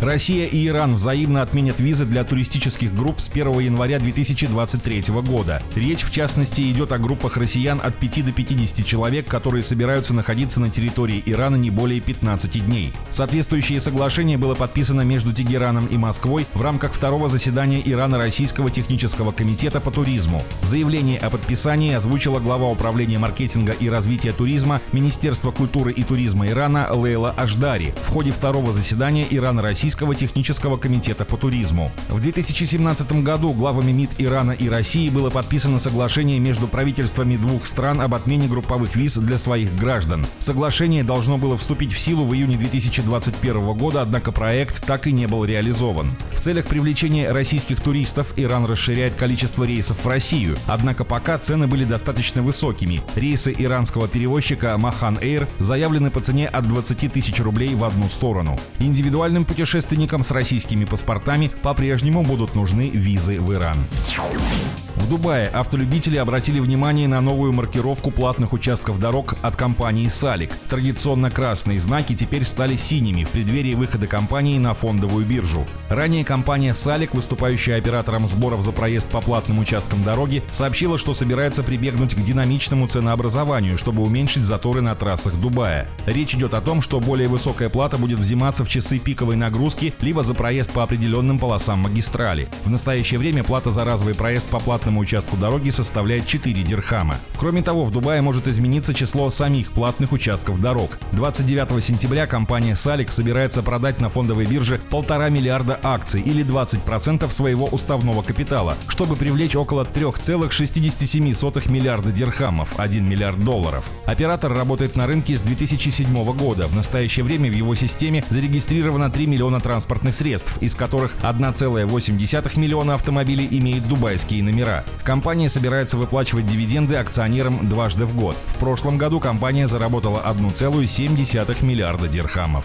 Россия и Иран взаимно отменят визы для туристических групп с 1 января 2023 года. Речь, в частности, идет о группах россиян от 5 до 50 человек, которые собираются находиться на территории Ирана не более 15 дней. Соответствующее соглашение было подписано между Тегераном и Москвой в рамках второго заседания Ирано-Российского технического комитета по туризму. Заявление о подписании озвучила глава управления маркетинга и развития туризма Министерства культуры и туризма Ирана Лейла Аждари. В ходе второго заседания Ирано-Российского Российского технического комитета по туризму. В 2017 году главами МИД Ирана и России было подписано соглашение между правительствами двух стран об отмене групповых виз для своих граждан. Соглашение должно было вступить в силу в июне 2021 года, однако проект так и не был реализован. В целях привлечения российских туристов Иран расширяет количество рейсов в Россию, однако пока цены были достаточно высокими. Рейсы иранского перевозчика Махан Air заявлены по цене от 20 тысяч рублей в одну сторону. Индивидуальным путешествием путешественникам с российскими паспортами по-прежнему будут нужны визы в Иран. В Дубае автолюбители обратили внимание на новую маркировку платных участков дорог от компании «Салик». Традиционно красные знаки теперь стали синими в преддверии выхода компании на фондовую биржу. Ранее компания «Салик», выступающая оператором сборов за проезд по платным участкам дороги, сообщила, что собирается прибегнуть к динамичному ценообразованию, чтобы уменьшить заторы на трассах Дубая. Речь идет о том, что более высокая плата будет взиматься в часы пиковой нагрузки либо за проезд по определенным полосам магистрали. В настоящее время плата за разовый проезд по платному участку дороги составляет 4 дирхама. Кроме того, в Дубае может измениться число самих платных участков дорог. 29 сентября компания Салик собирается продать на фондовой бирже полтора миллиарда акций или 20% своего уставного капитала, чтобы привлечь около 3,67 миллиарда дирхамов, 1 миллиард долларов. Оператор работает на рынке с 2007 года. В настоящее время в его системе зарегистрировано 3 миллиона транспортных средств, из которых 1,8 миллиона автомобилей имеют дубайские номера. Компания собирается выплачивать дивиденды акционерам дважды в год. В прошлом году компания заработала 1,7 миллиарда дирхамов.